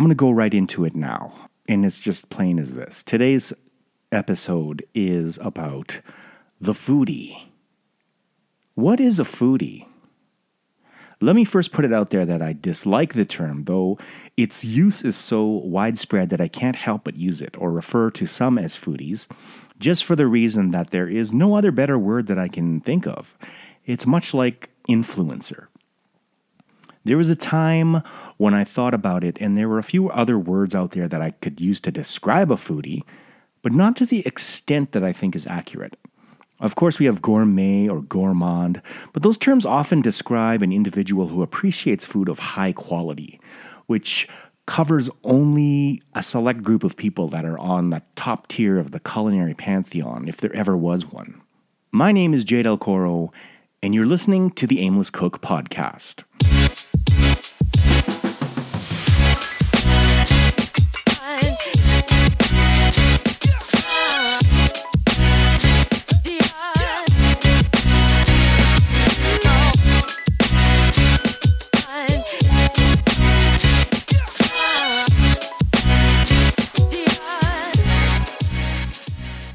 I'm going to go right into it now. And it's just plain as this. Today's episode is about the foodie. What is a foodie? Let me first put it out there that I dislike the term, though its use is so widespread that I can't help but use it or refer to some as foodies, just for the reason that there is no other better word that I can think of. It's much like influencer. There was a time when I thought about it, and there were a few other words out there that I could use to describe a foodie, but not to the extent that I think is accurate. Of course, we have gourmet or gourmand, but those terms often describe an individual who appreciates food of high quality, which covers only a select group of people that are on the top tier of the culinary pantheon, if there ever was one. My name is Jay Del Corro, and you're listening to the Aimless Cook podcast.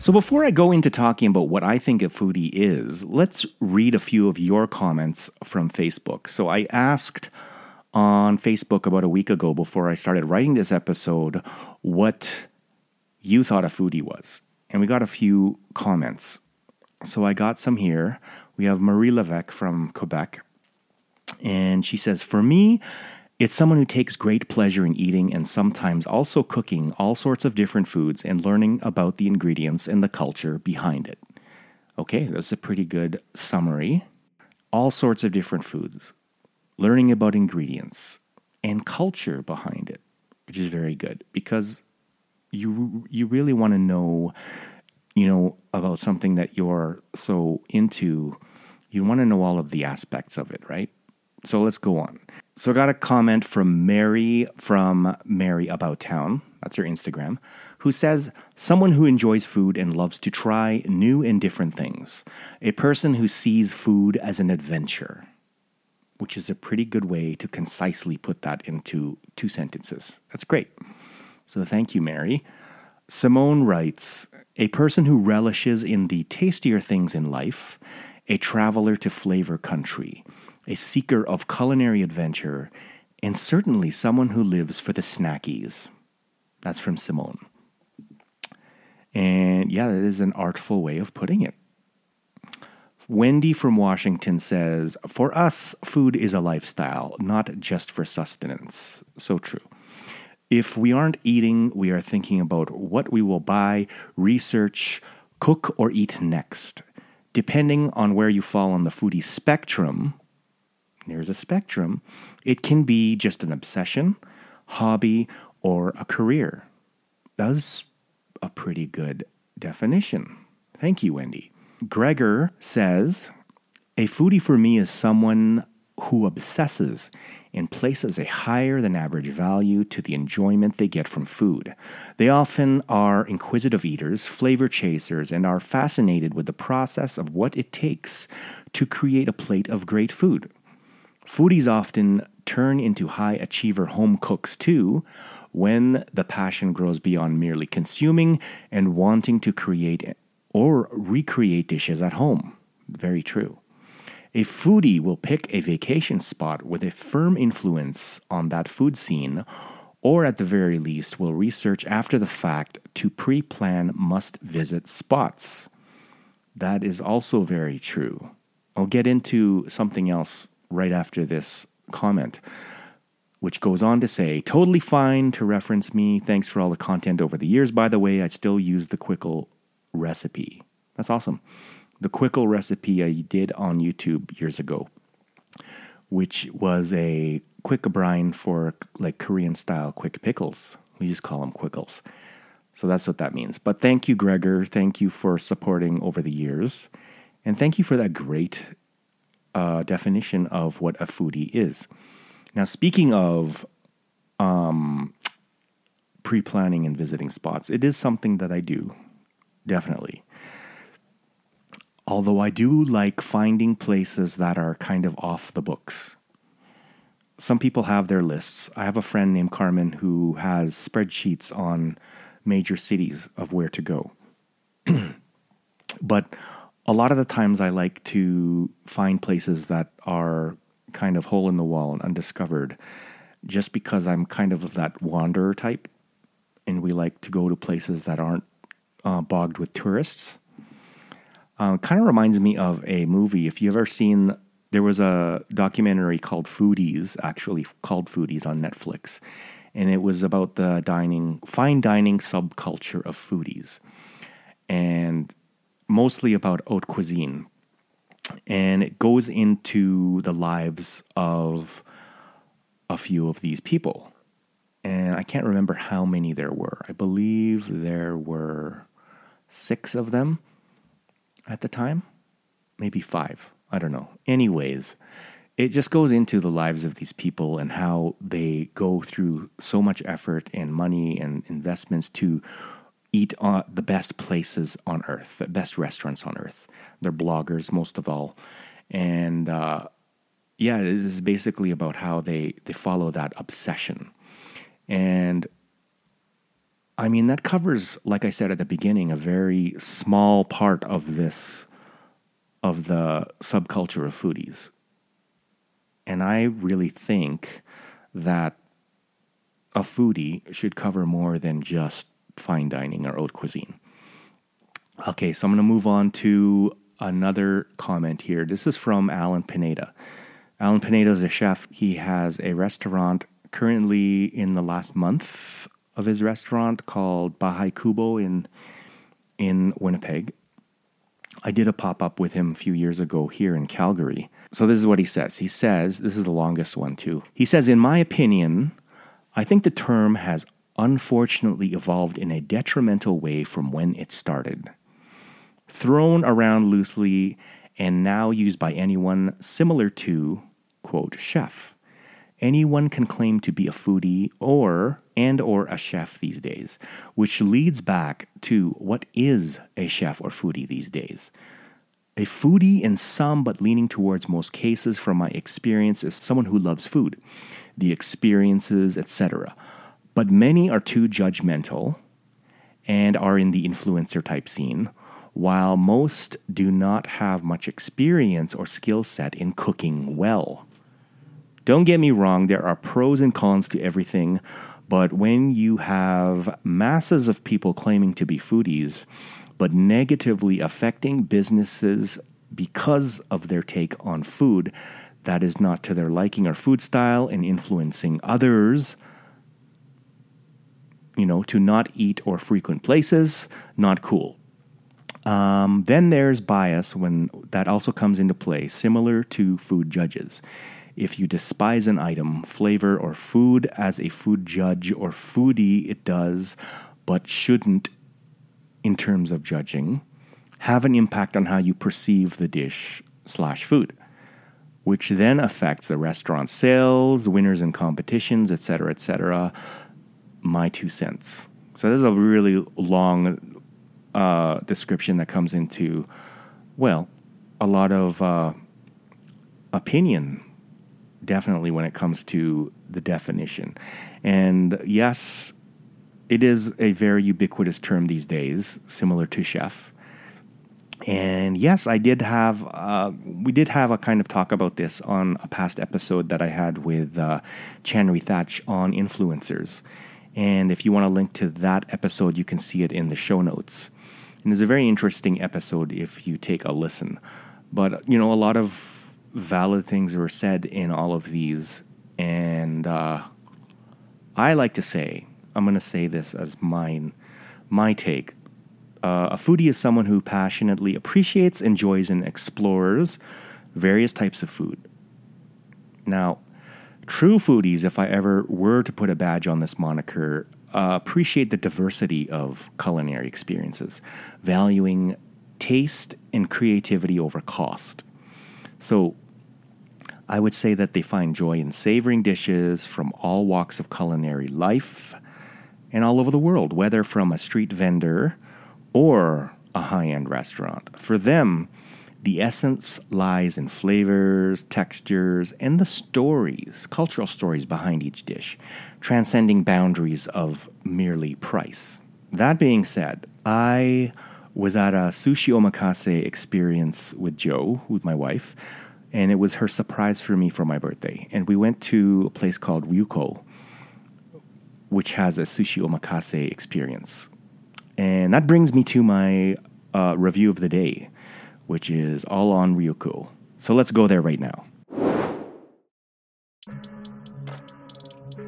So, before I go into talking about what I think a foodie is, let's read a few of your comments from Facebook. So, I asked on Facebook about a week ago before I started writing this episode what you thought a foodie was. And we got a few comments. So, I got some here. We have Marie Levesque from Quebec. And she says, For me, it's someone who takes great pleasure in eating and sometimes also cooking all sorts of different foods and learning about the ingredients and the culture behind it. Okay, that's a pretty good summary. All sorts of different foods, learning about ingredients and culture behind it, which is very good because you you really want to know, you know, about something that you're so into. You want to know all of the aspects of it, right? So let's go on. So I got a comment from Merry from Merry About Town. That's her Instagram, who says, Someone who enjoys food and loves to try new and different things. A person who sees food as an adventure, which is a pretty good way to concisely put that into two sentences. That's great. So thank you, Merry. Simone writes, A person who relishes in the tastier things in life, a traveler to flavor country a seeker of culinary adventure, and certainly someone who lives for the snackies. That's from Simone. And yeah, that is an artful way of putting it. Wendi from Washington says, For us, food is a lifestyle, not just for sustenance. So true. If we aren't eating, we are thinking about what we will buy, research, cook, or eat next. Depending on where you fall on the foodie spectrum, there's a spectrum. It can be just an obsession, hobby, or a career. That's a pretty good definition. Thank you, Wendi. Gregor says A foodie for me is someone who obsesses and places a higher than average value to the enjoyment they get from food. They often are inquisitive eaters, flavor chasers, and are fascinated with the process of what it takes to create a plate of great food. Foodies often turn into high achiever home cooks too when the passion grows beyond merely consuming and wanting to create or recreate dishes at home. Very true. A foodie will pick a vacation spot with a firm influence on that food scene, or at the very least, will research after the fact to pre plan must visit spots. That is also very true. I'll get into something else right after this comment, which goes on to say, totally fine to reference me. Thanks for all the content over the years. By the way, I still use the Quickle recipe. That's awesome. The Quickle recipe I did on YouTube years ago, which was a quick brine for like Korean style quick pickles. We just call them quickles. So that's what that means. But thank you, Gregor. Thank you for supporting over the years. And thank you for that great uh, definition of what a foodie is. Now, speaking of um, pre planning and visiting spots, it is something that I do, definitely. Although I do like finding places that are kind of off the books. some people have their lists. I have a friend named Carmen who has spreadsheets on major cities of where to go. but a lot of the times I like to find places that are kind of hole in the wall and undiscovered just because I'm kind of that wanderer type and we like to go to places that aren't uh, bogged with tourists. Uh, kind of reminds me of a movie. If you've ever seen, there was a documentary called Foodies, actually called Foodies on Netflix, and it was about the dining, fine dining subculture of foodies, and mostly about haute cuisine. And it goes into the lives of a few of these people. And I can't remember how many there were. I believe there were six of them at the time, maybe five. I don't know. Anyways, it just goes into the lives of these people and how they go through so much effort and money and investments to eat on the best places on earth, the best restaurants on earth. They're bloggers, most of all. And uh, yeah, it is basically about how they, they follow that obsession. And I mean, that covers, like I said at the beginning, a very small part of this, of the subculture of foodies. And I really think that a foodie should cover more than just fine dining or haute cuisine. Okay, so I'm going to move on to another comment here. This is from Allan Pineda. Allan Pineda is a chef. He has a restaurant currently in the last month of his restaurant called Bahay Kubo in in Winnipeg. I did a pop up with him a few years ago here in Calgary. So this is what he says. He says, this is the longest one too. He says, in my opinion, I think the term has unfortunately evolved in a detrimental way from when it started. Thrown around loosely and now used by anyone similar to, quote, chef. Anyone can claim to be a foodie or and or a chef these days, which leads back to what is a chef or foodie these days? A foodie in some but leaning towards most cases from my experience is someone who loves food, the experiences, etc. But many are too judgmental and are in the influencer type scene, while most do not have much experience or skill set in cooking well. Don't get me wrong, there are pros and cons to everything, but when you have masses of people claiming to be foodies, but negatively affecting businesses because of their take on food that is not to their liking or food style and influencing others, you know, to not eat or frequent places, not cool. Um, then there's bias when that also comes into play, similar to food judges. If you despise an item, flavor, or food as a food judge or foodie, it does, but shouldn't, in terms of judging, have an impact on how you perceive the dish slash food, which then affects the restaurant sales, winners in competitions, etc., etc. My two cents. So this is a really long uh, description that comes into, well, a lot of uh, opinion definitely when it comes to the definition. And yes, it is a very ubiquitous term these days, similar to chef. And yes, I did have, uh, we did have a kind of talk about this on a past episode that I had with uh, Chanry Thatch on influencers. And if you want to link to that episode, you can see it in the show notes. And it's a very interesting episode if you take a listen. But, you know, a lot of valid things were said in all of these. And uh, I like to say, I'm going to say this as mine, my take. Uh, a foodie is someone who passionately appreciates, enjoys, and explores various types of food. Now, true foodies, if I ever were to put a badge on this moniker, uh, appreciate the diversity of culinary experiences, valuing taste and creativity over cost. So, I would say that they find joy in savoring dishes from all walks of culinary life and all over the world, whether from a street vendor or a high end restaurant. For them, The essence lies in flavors, textures, and the stories, cultural stories behind each dish, transcending boundaries of merely price. That being said, I was at a sushi omakase experience with Joe, with my wife, and it was her surprise for me for my birthday. And we went to a place called Ryuko, which has a sushi omakase experience. And that brings me to my uh, review of the day which is all on Ryuko. So let's go there right now.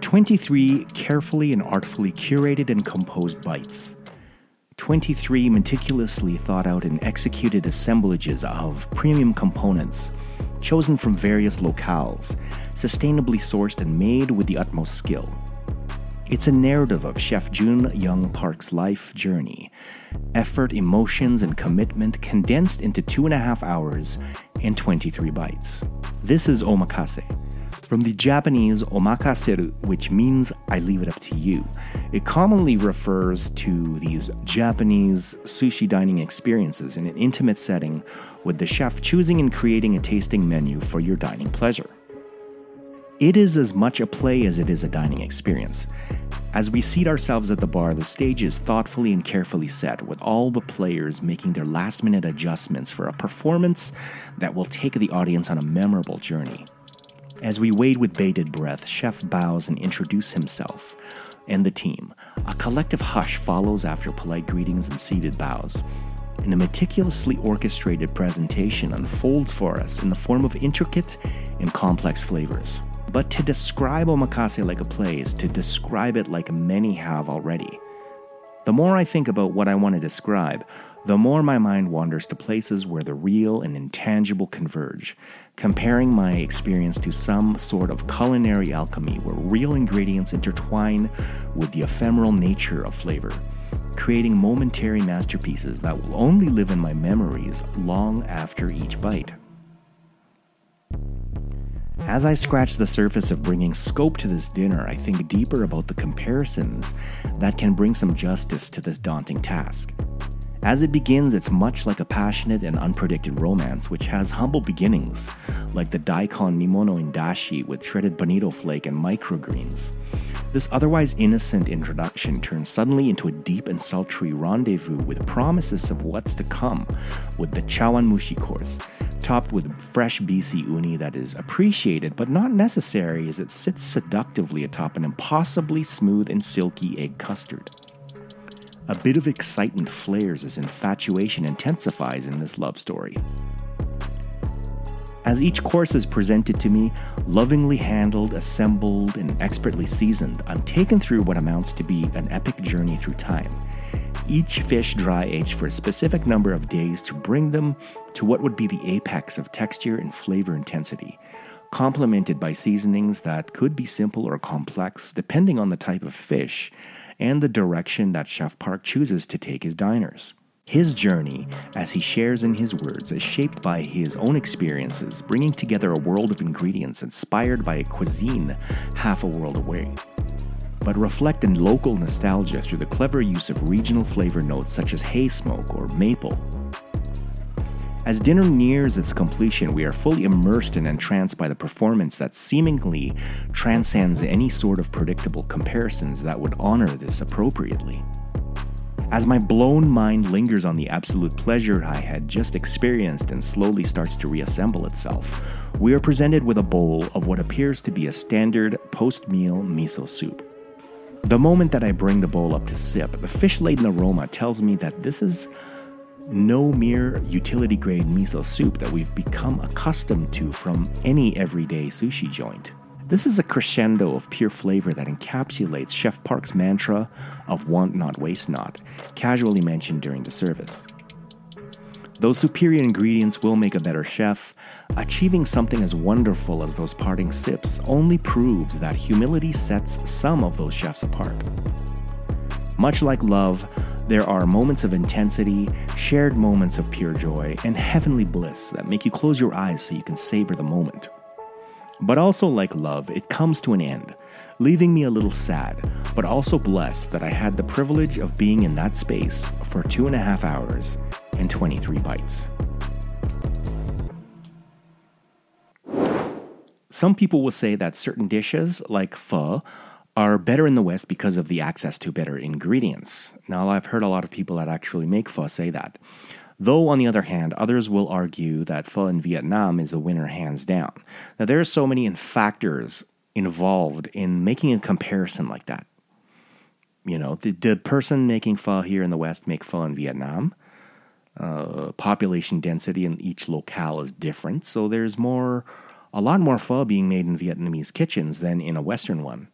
23 carefully and artfully curated and composed bites. 23 meticulously thought out and executed assemblages of premium components, chosen from various locales, sustainably sourced and made with the utmost skill. It's a narrative of Chef Jun Young Park's life journey, effort, emotions, and commitment condensed into two and a half hours and 23 bites. This is omakase. From the Japanese omakaseru, which means I leave it up to you. It commonly refers to these Japanese sushi dining experiences in an intimate setting with the chef choosing and creating a tasting menu for your dining pleasure. It is as much a play as it is a dining experience. As we seat ourselves at the bar, the stage is thoughtfully and carefully set, with all the players making their last minute adjustments for a performance that will take the audience on a memorable journey. As we wait with bated breath, Chef bows and introduces himself and the team. A collective hush follows after polite greetings and seated bows. And a meticulously orchestrated presentation unfolds for us in the form of intricate and complex flavors. But to describe omakase like a play is to describe it like many have already. The more I think about what I want to describe, the more my mind wanders to places where the real and intangible converge, comparing my experience to some sort of culinary alchemy where real ingredients intertwine with the ephemeral nature of flavor, creating momentary masterpieces that will only live in my memories long after each bite. As I scratch the surface of bringing scope to this dinner, I think deeper about the comparisons that can bring some justice to this daunting task. As it begins, it's much like a passionate and unpredicted romance, which has humble beginnings, like the daikon nimono in dashi with shredded bonito flake and microgreens. This otherwise innocent introduction turns suddenly into a deep and sultry rendezvous with promises of what's to come with the chawanmushi course, topped with fresh BC uni that is appreciated but not necessary as it sits seductively atop an impossibly smooth and silky egg custard. A bit of excitement flares as infatuation intensifies in this love story. As each course is presented to me, lovingly handled, assembled, and expertly seasoned, I'm taken through what amounts to be an epic journey through time. Each fish dry aged for a specific number of days to bring them to what would be the apex of texture and flavor intensity, complemented by seasonings that could be simple or complex depending on the type of fish and the direction that Chef Park chooses to take his diners. His journey, as he shares in his words, is shaped by his own experiences, bringing together a world of ingredients inspired by a cuisine half a world away. But reflect in local nostalgia through the clever use of regional flavor notes such as hay smoke or maple. As dinner nears its completion, we are fully immersed and entranced by the performance that seemingly transcends any sort of predictable comparisons that would honor this appropriately. As my blown mind lingers on the absolute pleasure I had just experienced and slowly starts to reassemble itself, we are presented with a bowl of what appears to be a standard post meal miso soup. The moment that I bring the bowl up to sip, the fish laden aroma tells me that this is no mere utility grade miso soup that we've become accustomed to from any everyday sushi joint. This is a crescendo of pure flavor that encapsulates Chef Park's mantra of want not, waste not, casually mentioned during the service. Those superior ingredients will make a better chef. Achieving something as wonderful as those parting sips only proves that humility sets some of those chefs apart. Much like love, there are moments of intensity, shared moments of pure joy, and heavenly bliss that make you close your eyes so you can savor the moment. But also, like love, it comes to an end, leaving me a little sad, but also blessed that I had the privilege of being in that space for two and a half hours and 23 bites. Some people will say that certain dishes, like pho, are better in the West because of the access to better ingredients. Now, I've heard a lot of people that actually make pho say that. Though, on the other hand, others will argue that pho in Vietnam is a winner hands down. Now, there are so many factors involved in making a comparison like that. You know, the, the person making pho here in the West make pho in Vietnam. Uh, population density in each locale is different, so there's more, a lot more pho being made in Vietnamese kitchens than in a Western one.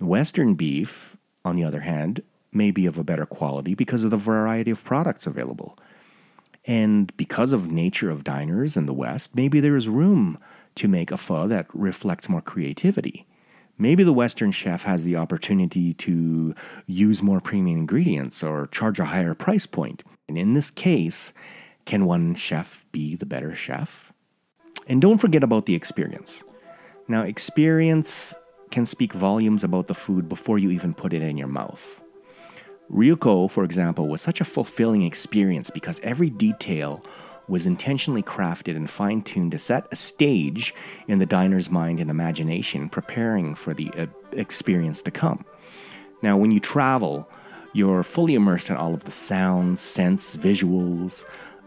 Western beef, on the other hand, may be of a better quality because of the variety of products available. And because of nature of diners in the West, maybe there is room to make a pho that reflects more creativity. Maybe the Western chef has the opportunity to use more premium ingredients or charge a higher price point. And in this case, can one chef be the better chef? And don't forget about the experience. Now, experience can speak volumes about the food before you even put it in your mouth. Ryuko, for example, was such a fulfilling experience because every detail was intentionally crafted and fine tuned to set a stage in the diner's mind and imagination, preparing for the uh, experience to come. Now, when you travel, you're fully immersed in all of the sounds, scents, visuals,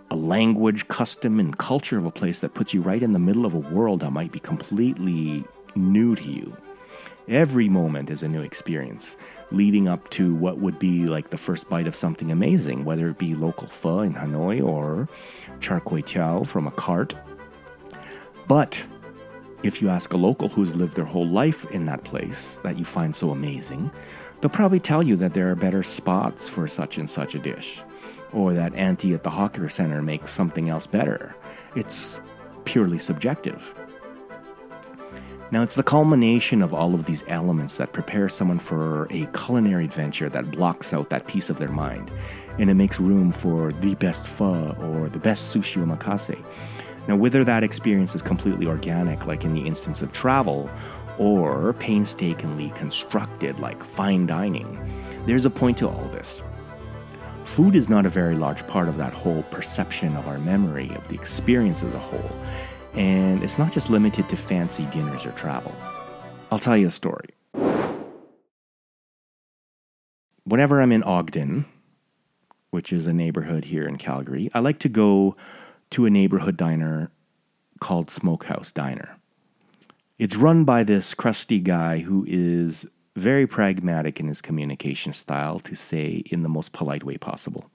a language, custom, and culture of a place that puts you right in the middle of a world that might be completely new to you. Every moment is a new experience, leading up to what would be like the first bite of something amazing, whether it be local pho in Hanoi or char kway teow from a cart. But if you ask a local who's lived their whole life in that place that you find so amazing, they'll probably tell you that there are better spots for such and such a dish, or that auntie at the hawker center makes something else better. It's purely subjective. Now, it's the culmination of all of these elements that prepare someone for a culinary adventure that blocks out that piece of their mind, and it makes room for the best pho or the best sushi omakase. Now, whether that experience is completely organic, like in the instance of travel, or painstakingly constructed, like fine dining, there's a point to all this. Food is not a very large part of that whole perception of our memory of the experience as a whole. And it's not just limited to fancy dinners or travel. I'll tell you a story. Whenever I'm in Ogden, which is a neighborhood here in Calgary, I like to go to a neighborhood diner called Smokehouse Diner. It's run by this crusty guy who is very pragmatic in his communication style, to say in the most polite way possible.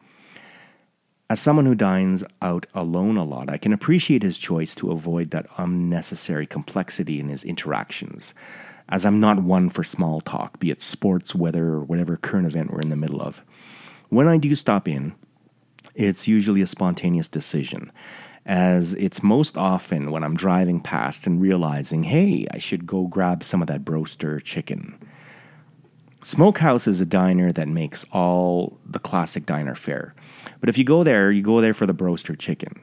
As someone who dines out alone a lot, I can appreciate his choice to avoid that unnecessary complexity in his interactions, as I'm not one for small talk, be it sports, weather, or whatever current event we're in the middle of. When I do stop in, it's usually a spontaneous decision, as it's most often when I'm driving past and realizing, hey, I should go grab some of that broaster chicken. Smokehouse is a diner that makes all the classic diner fare. But if you go there, you go there for the broaster chicken,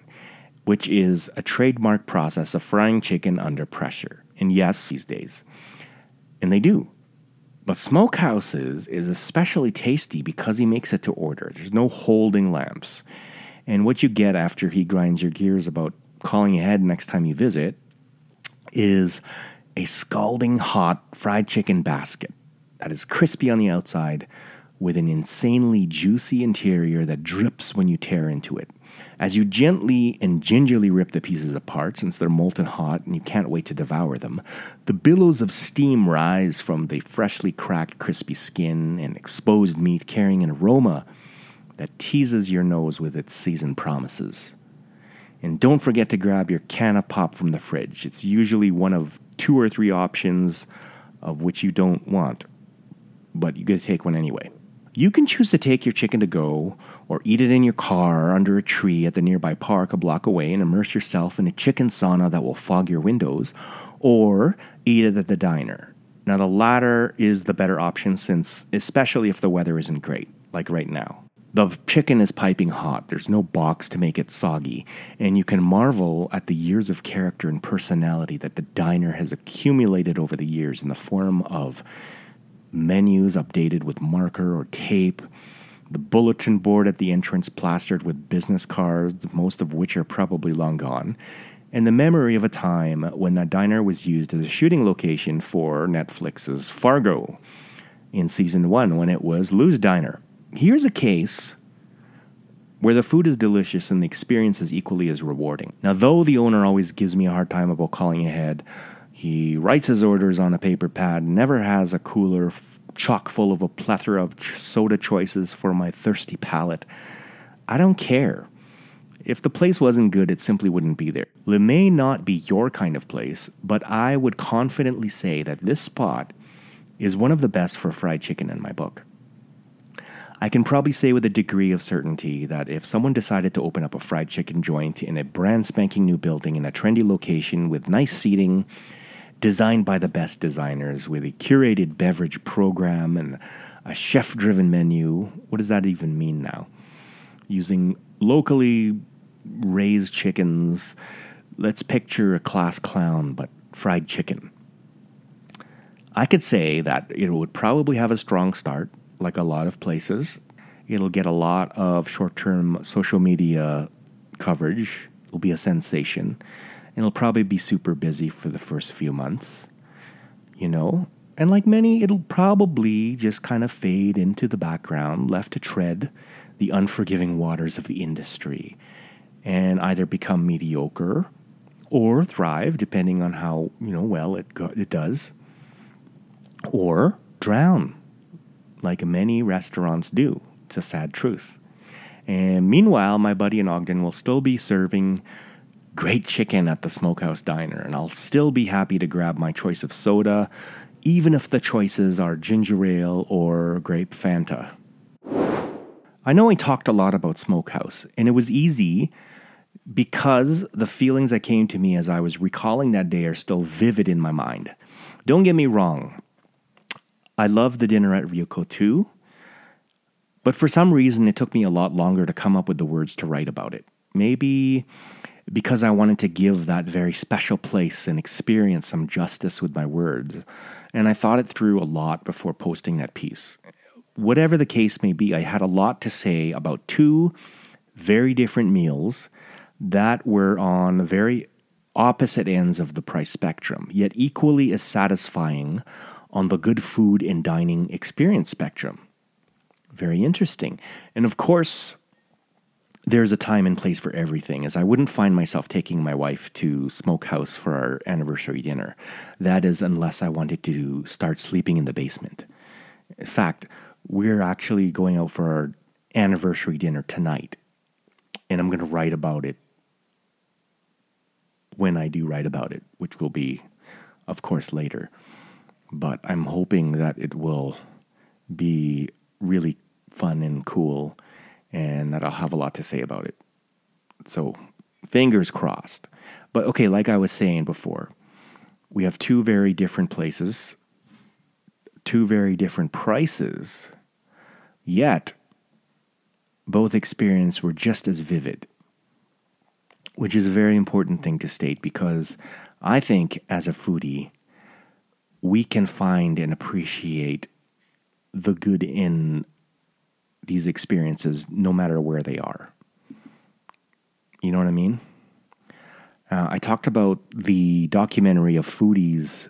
which is a trademark process of frying chicken under pressure. And yes, these days. And they do. But Smokehouses is especially tasty because he makes it to order. There's no holding lamps. And what you get after he grinds your gears about calling ahead next time you visit is a scalding hot fried chicken basket that is crispy on the outside with an insanely juicy interior that drips when you tear into it. As you gently and gingerly rip the pieces apart, since they're molten hot and you can't wait to devour them, the billows of steam rise from the freshly cracked, crispy skin and exposed meat, carrying an aroma that teases your nose with its seasoned promises. And don't forget to grab your can of pop from the fridge. It's usually one of two or three options of which you don't want but you get to take one anyway. You can choose to take your chicken to go or eat it in your car under a tree at the nearby park a block away and immerse yourself in a chicken sauna that will fog your windows, or eat it at the diner. Now, the latter is the better option since, especially if the weather isn't great, like right now. The chicken is piping hot, there's no box to make it soggy, and you can marvel at the years of character and personality that the diner has accumulated over the years in the form of menus updated with marker or tape, the bulletin board at the entrance plastered with business cards, most of which are probably long gone, and the memory of a time when that diner was used as a shooting location for Netflix's Fargo in season one when it was Lou's Diner. Here's a case where the food is delicious and the experience is equally as rewarding. Now, though the owner always gives me a hard time about calling ahead, he writes his orders on a paper pad, never has a cooler chock full of a plethora of ch- soda choices for my thirsty palate. I don't care. If the place wasn't good, it simply wouldn't be there. It may not be your kind of place, but I would confidently say that this spot is one of the best for fried chicken in my book. I can probably say with a degree of certainty that if someone decided to open up a fried chicken joint in a brand spanking new building in a trendy location with nice seating, designed by the best designers, with a curated beverage program and a chef driven menu, what does that even mean now? Using locally raised chickens, let's picture a class clown but fried chicken. I could say that it would probably have a strong start like a lot of places. It'll get a lot of short term social media coverage. It'll be a sensation. It'll probably be super busy for the first few months, you know? And like many, it'll probably just kind of fade into the background, left to tread the unforgiving waters of the industry and either become mediocre or thrive, depending on how you know well it go- it does, or drown like many restaurants do. It's a sad truth. And meanwhile, my buddy in Ogden will still be serving great chicken at the Smokehouse Diner, and I'll still be happy to grab my choice of soda, even if the choices are ginger ale or grape Fanta. I know I talked a lot about Smokehouse, and it was easy because the feelings that came to me as I was recalling that day are still vivid in my mind. Don't get me wrong, I love the dinner at Ryuko too, but for some reason it took me a lot longer to come up with the words to write about it. Maybe because I wanted to give that very special place and experience some justice with my words, and I thought it through a lot before posting that piece. Whatever the case may be, I had a lot to say about two very different meals that were on very opposite ends of the price spectrum, yet equally as satisfying on the good food and dining experience spectrum. Very interesting. And of course, there's a time and place for everything, as I wouldn't find myself taking my wife to Smokehouse for our anniversary dinner. That is, unless I wanted to start sleeping in the basement. In fact, we're actually going out for our anniversary dinner tonight, and I'm going to write about it when I do write about it, which will be, of course, later but I'm hoping that it will be really fun and cool and that I'll have a lot to say about it. So, fingers crossed. But okay, like I was saying before, we have two very different places, two very different prices, yet both experiences were just as vivid, which is a very important thing to state because I think as a foodie, we can find and appreciate the good in these experiences no matter where they are. You know what I mean? Uh, I talked about the documentary of foodies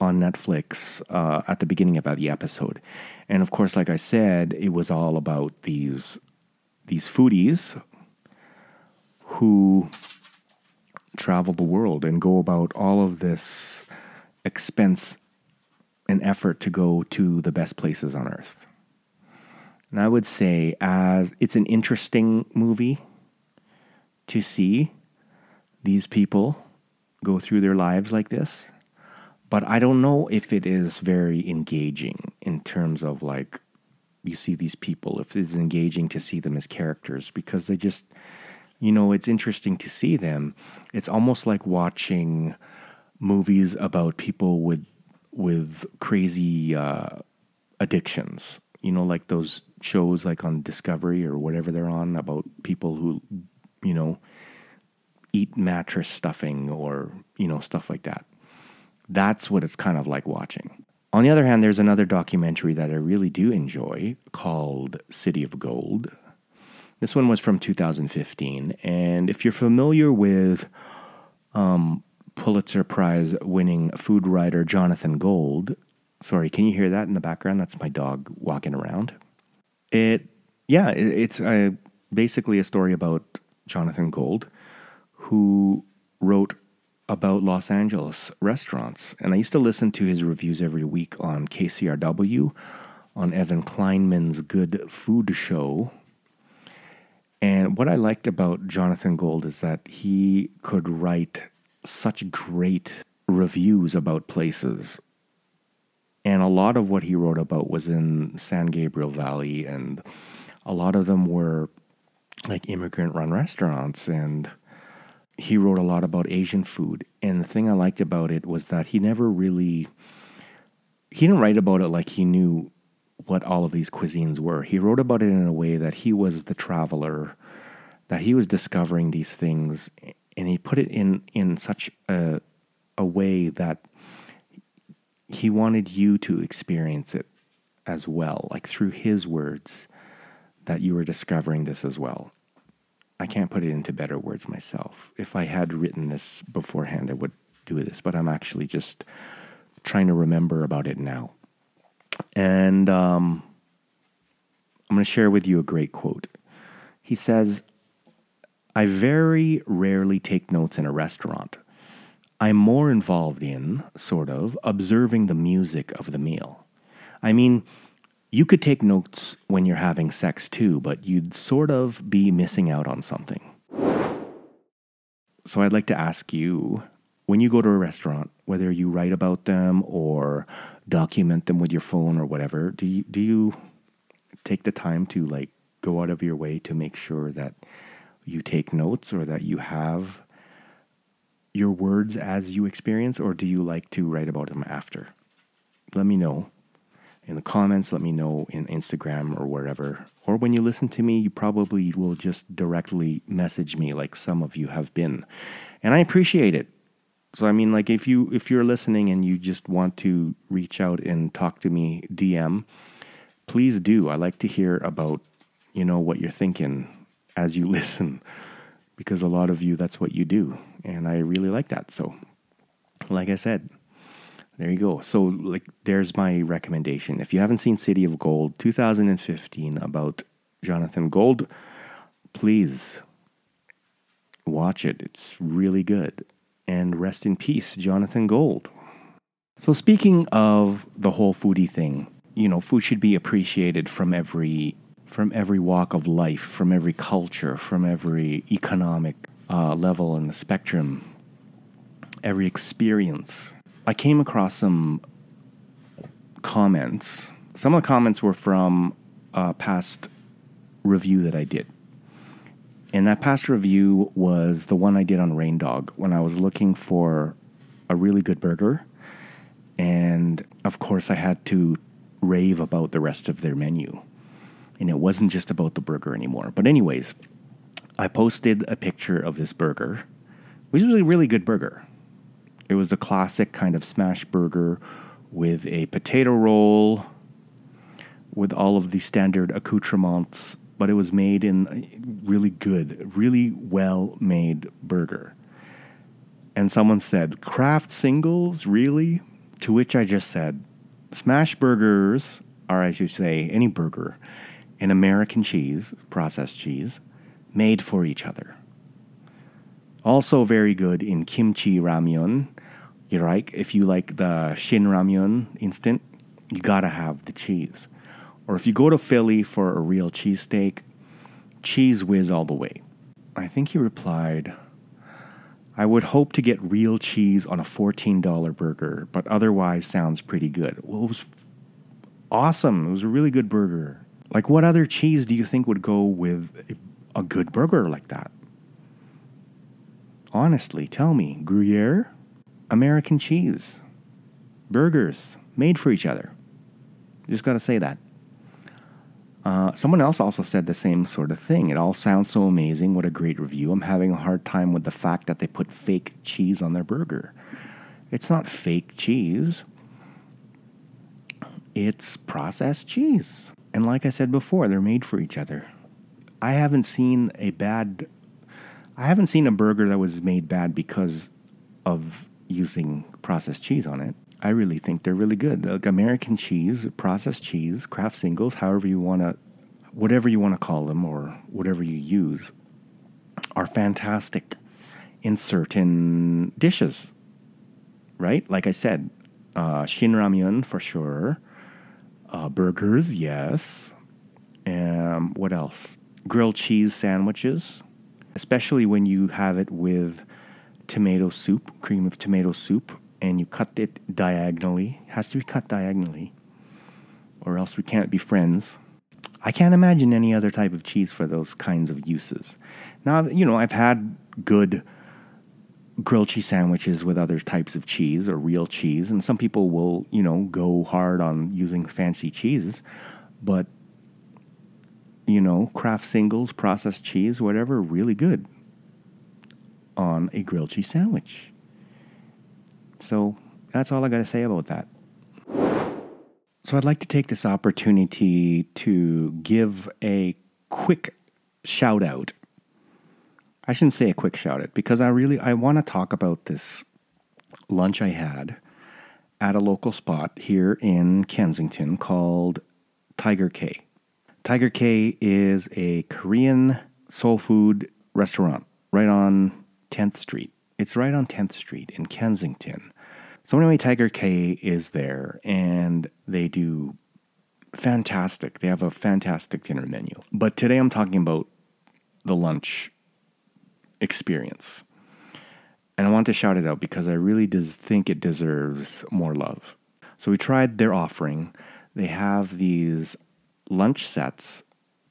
on Netflix uh, at the beginning of the episode, and of course, like I said, it was all about these these foodies who travel the world and go about all of this expense and effort to go to the best places on earth. And I would say as it's an interesting movie to see these people go through their lives like this. But I don't know if it is very engaging in terms of like you see these people, if it's engaging to see them as characters because they just, you know, it's interesting to see them. It's almost like watching movies about people with with crazy uh, addictions. You know, like those shows like on Discovery or whatever they're on about people who, you know, eat mattress stuffing or you know stuff like that. That's what it's kind of like watching. On the other hand, there's another documentary that I really do enjoy called City of Gold. This one was from 2015. And if you're familiar with um, Pulitzer Prize winning food writer Jonathan Gold, sorry, can you hear that in the background? That's my dog walking around. It, yeah, it, it's a, basically a story about Jonathan Gold, who wrote about Los Angeles restaurants. And I used to listen to his reviews every week on KCRW on Evan Kleiman's Good Food Show. And what I liked about Jonathan Gold is that he could write such great reviews about places. And a lot of what he wrote about was in San Gabriel Valley, and a lot of them were like immigrant run restaurants. And he wrote a lot about Asian food. And the thing I liked about it was that he never really, he didn't write about it like he knew what all of these cuisines were. He wrote about it in a way that he was the traveler, that he was discovering these things, and he put it in in such a a way that he wanted you to experience it as well, like through his words, that you were discovering this as well. I can't put it into better words myself. If I had written this beforehand, I would do this, but I'm actually just trying to remember about it now. And um, I'm going to share with you a great quote. He says, I very rarely take notes in a restaurant. I'm more involved in, sort of, observing the music of the meal. I mean, you could take notes when you're having sex too, but you'd sort of be missing out on something. So I'd like to ask you when you go to a restaurant, whether you write about them or document them with your phone or whatever, do you, do you take the time to like go out of your way to make sure that you take notes or that you have your words as you experience, or do you like to write about them after? Let me know in the comments. Let me know in Instagram or wherever. Or when you listen to me, you probably will just directly message me like some of you have been. And I appreciate it. So I mean like if you if you're listening and you just want to reach out and talk to me DM, please do. I like to hear about you know what you're thinking as you listen because a lot of you that's what you do and I really like that. So like I said, there you go. So like there's my recommendation. If you haven't seen City of Gold 2015 about Jonathan Gold, please watch it. It's really good and rest in peace, Jonathan Gold. So, speaking of the whole foodie thing, you know, food should be appreciated from every from every walk of life, from every culture, from every economic uh, level in the spectrum, every experience. I came across some comments. Some of the comments were from a past review that I did. And that past review was the one I did on Rain Dog when I was looking for a really good burger. And of course, I had to rave about the rest of their menu. And it wasn't just about the burger anymore. But, anyways, I posted a picture of this burger, which was a really good burger. It was the classic kind of smash burger with a potato roll, with all of the standard accoutrements but it was made in really good, really well made burger. And someone said, Kraft singles, really? To which I just said, Smash burgers, are, as you say, any burger, an American cheese, processed cheese, made for each other. Also, very good in kimchi ramyun. You like if you like the shin ramyun instant, you gotta have the cheese. Or if you go to Philly for a real cheesesteak, Cheez Whiz all the way. I think he replied, I would hope to get real cheese on a $14 burger, but otherwise sounds pretty good. Well, it was awesome. It was a really good burger. Like, what other cheese do you think would go with a good burger like that? Honestly, tell me. Gruyere? American cheese. Burgers made for each other. Just gotta say that. Uh, someone else also said the same sort of thing. It all sounds so amazing. What a great review. I'm having a hard time with the fact that they put fake cheese on their burger. It's not fake cheese, it's processed cheese. And like I said before, they're made for each other. I haven't seen a bad I haven't seen a burger that was made bad because of using processed cheese on it. I really think they're really good. Like American cheese, processed cheese, Kraft singles, however you want to whatever you want to call them or whatever you use are fantastic in certain dishes. Right? Like I said, uh, shin ramyun for sure. Uh, burgers, yes. Um, what else? Grilled cheese sandwiches, especially when you have it with tomato soup, cream of tomato soup, and you cut it diagonally. It has to be cut diagonally, or else we can't be friends. I can't imagine any other type of cheese for those kinds of uses. Now, you know, I've had good grilled cheese sandwiches with other types of cheese or real cheese, and some people will, you know, go hard on using fancy cheeses, but you know, Kraft singles, processed cheese, whatever, really good on a grilled cheese sandwich. So that's all I got to say about that. So I'd like to take this opportunity to give a quick shout out. I shouldn't say a quick shout out because I really I want to talk about this lunch I had at a local spot here in Kensington called Tiger K. Tiger K is a Korean soul food restaurant right on 10th Street. It's right on 10th Street in Kensington. So, anyway, Tiger K is there and they do fantastic. They have a fantastic dinner menu. But today I'm talking about the lunch experience. And I want to shout it out because I really does think it deserves more love. So we tried their offering. They have these lunch sets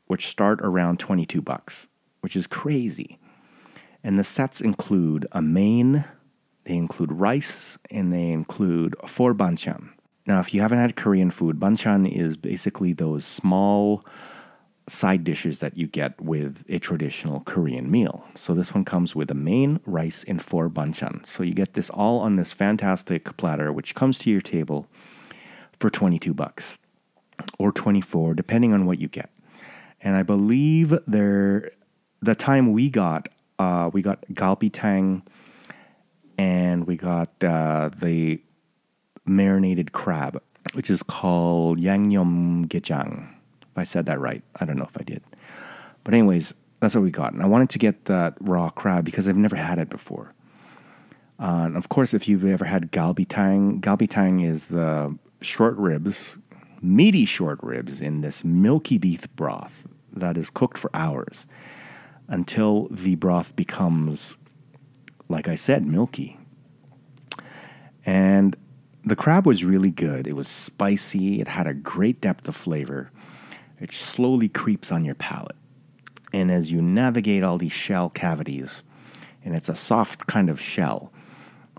which start around 22 bucks, which is crazy. And the sets include a main, they include rice, and they include four banchan. Now, if you haven't had Korean food, banchan is basically those small side dishes that you get with a traditional Korean meal. So this one comes with a main, rice, and four banchan. So you get this all on this fantastic platter, which comes to your table for 22 bucks or 24, depending on what you get. And I believe there, the time we got, uh, we got galbitang and we got uh, the marinated crab, which is called yangnyeom gejang. If I said that right, I don't know if I did. But anyways, that's what we got. And I wanted to get that raw crab because I've never had it before. Uh, and of course, if you've ever had galbitang, galbitang is the short ribs meaty short ribs in this milky beef broth that is cooked for hours until the broth becomes, like I said, milky. And the crab was really good. It was spicy, it had a great depth of flavor. It slowly creeps on your palate. And as you navigate all these shell cavities, and it's a soft kind of shell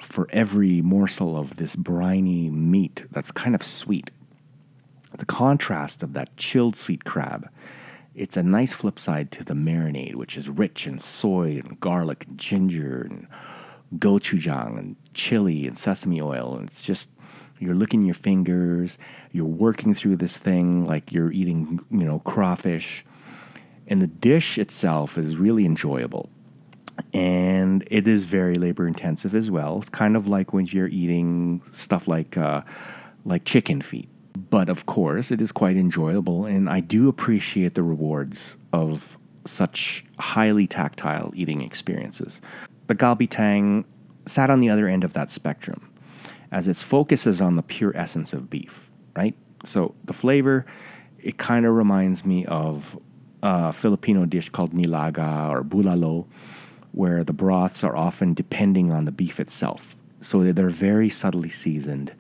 for every morsel of this briny meat that's kind of sweet the contrast of that chilled sweet crab. It's a nice flip side to the marinade, which is rich in soy and garlic and ginger and gochujang and chili and sesame oil. And it's just, you're licking your fingers, you're working through this thing like you're eating, you know, crawfish. And the dish itself is really enjoyable. And it is very labor intensive as well. It's kind of like when you're eating stuff like, uh, like chicken feet but of course, it is quite enjoyable, and I do appreciate the rewards of such highly tactile eating experiences. But galbitang sat on the other end of that spectrum, as its focus is on the pure essence of beef, right? So the flavor, it kind of reminds me of a Filipino dish called nilaga or bulalo, where the broths are often depending on the beef itself. So they're very subtly seasoned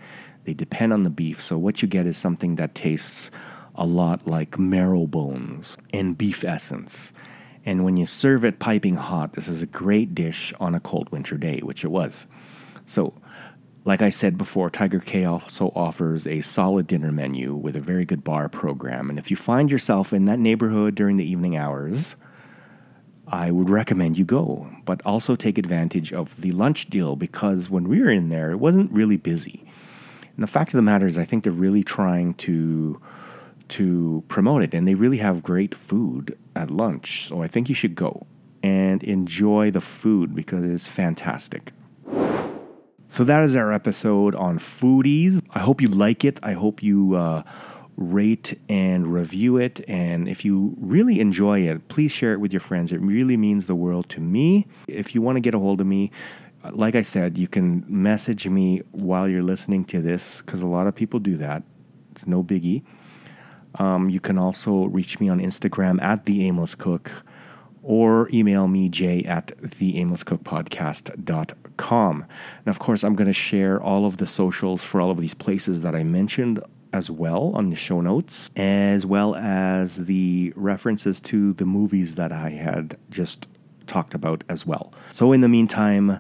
they depend on the beef. So what you get is something that tastes a lot like marrow bones and beef essence. And when you serve it piping hot, this is a great dish on a cold winter day, which it was. So, like I said before, Tiger K also offers a solid dinner menu with a very good bar program. And if you find yourself in that neighborhood during the evening hours, I would recommend you go. But also take advantage of the lunch deal because when we were in there, it wasn't really busy. And the fact of the matter is, I think they're really trying to to promote it. And they really have great food at lunch. So I think you should go and enjoy the food because it is fantastic. So that is our episode on foodies. I hope you like it. I hope you uh, rate and review it. And if you really enjoy it, please share it with your friends. It really means the world to me. If you want to get a hold of me, like I said, you can message me while you're listening to this because a lot of people do that. It's no biggie. Um, you can also reach me on Instagram at the Aimless Cook or email me jay at the Aimless Cook theaimlesscookpodcast.com. And of course, I'm going to share all of the socials for all of these places that I mentioned as well on the show notes, as well as the references to the movies that I had just talked about as well. So, in the meantime,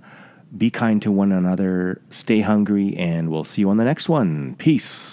be kind to one another. Stay hungry, and we'll see you on the next one. Peace.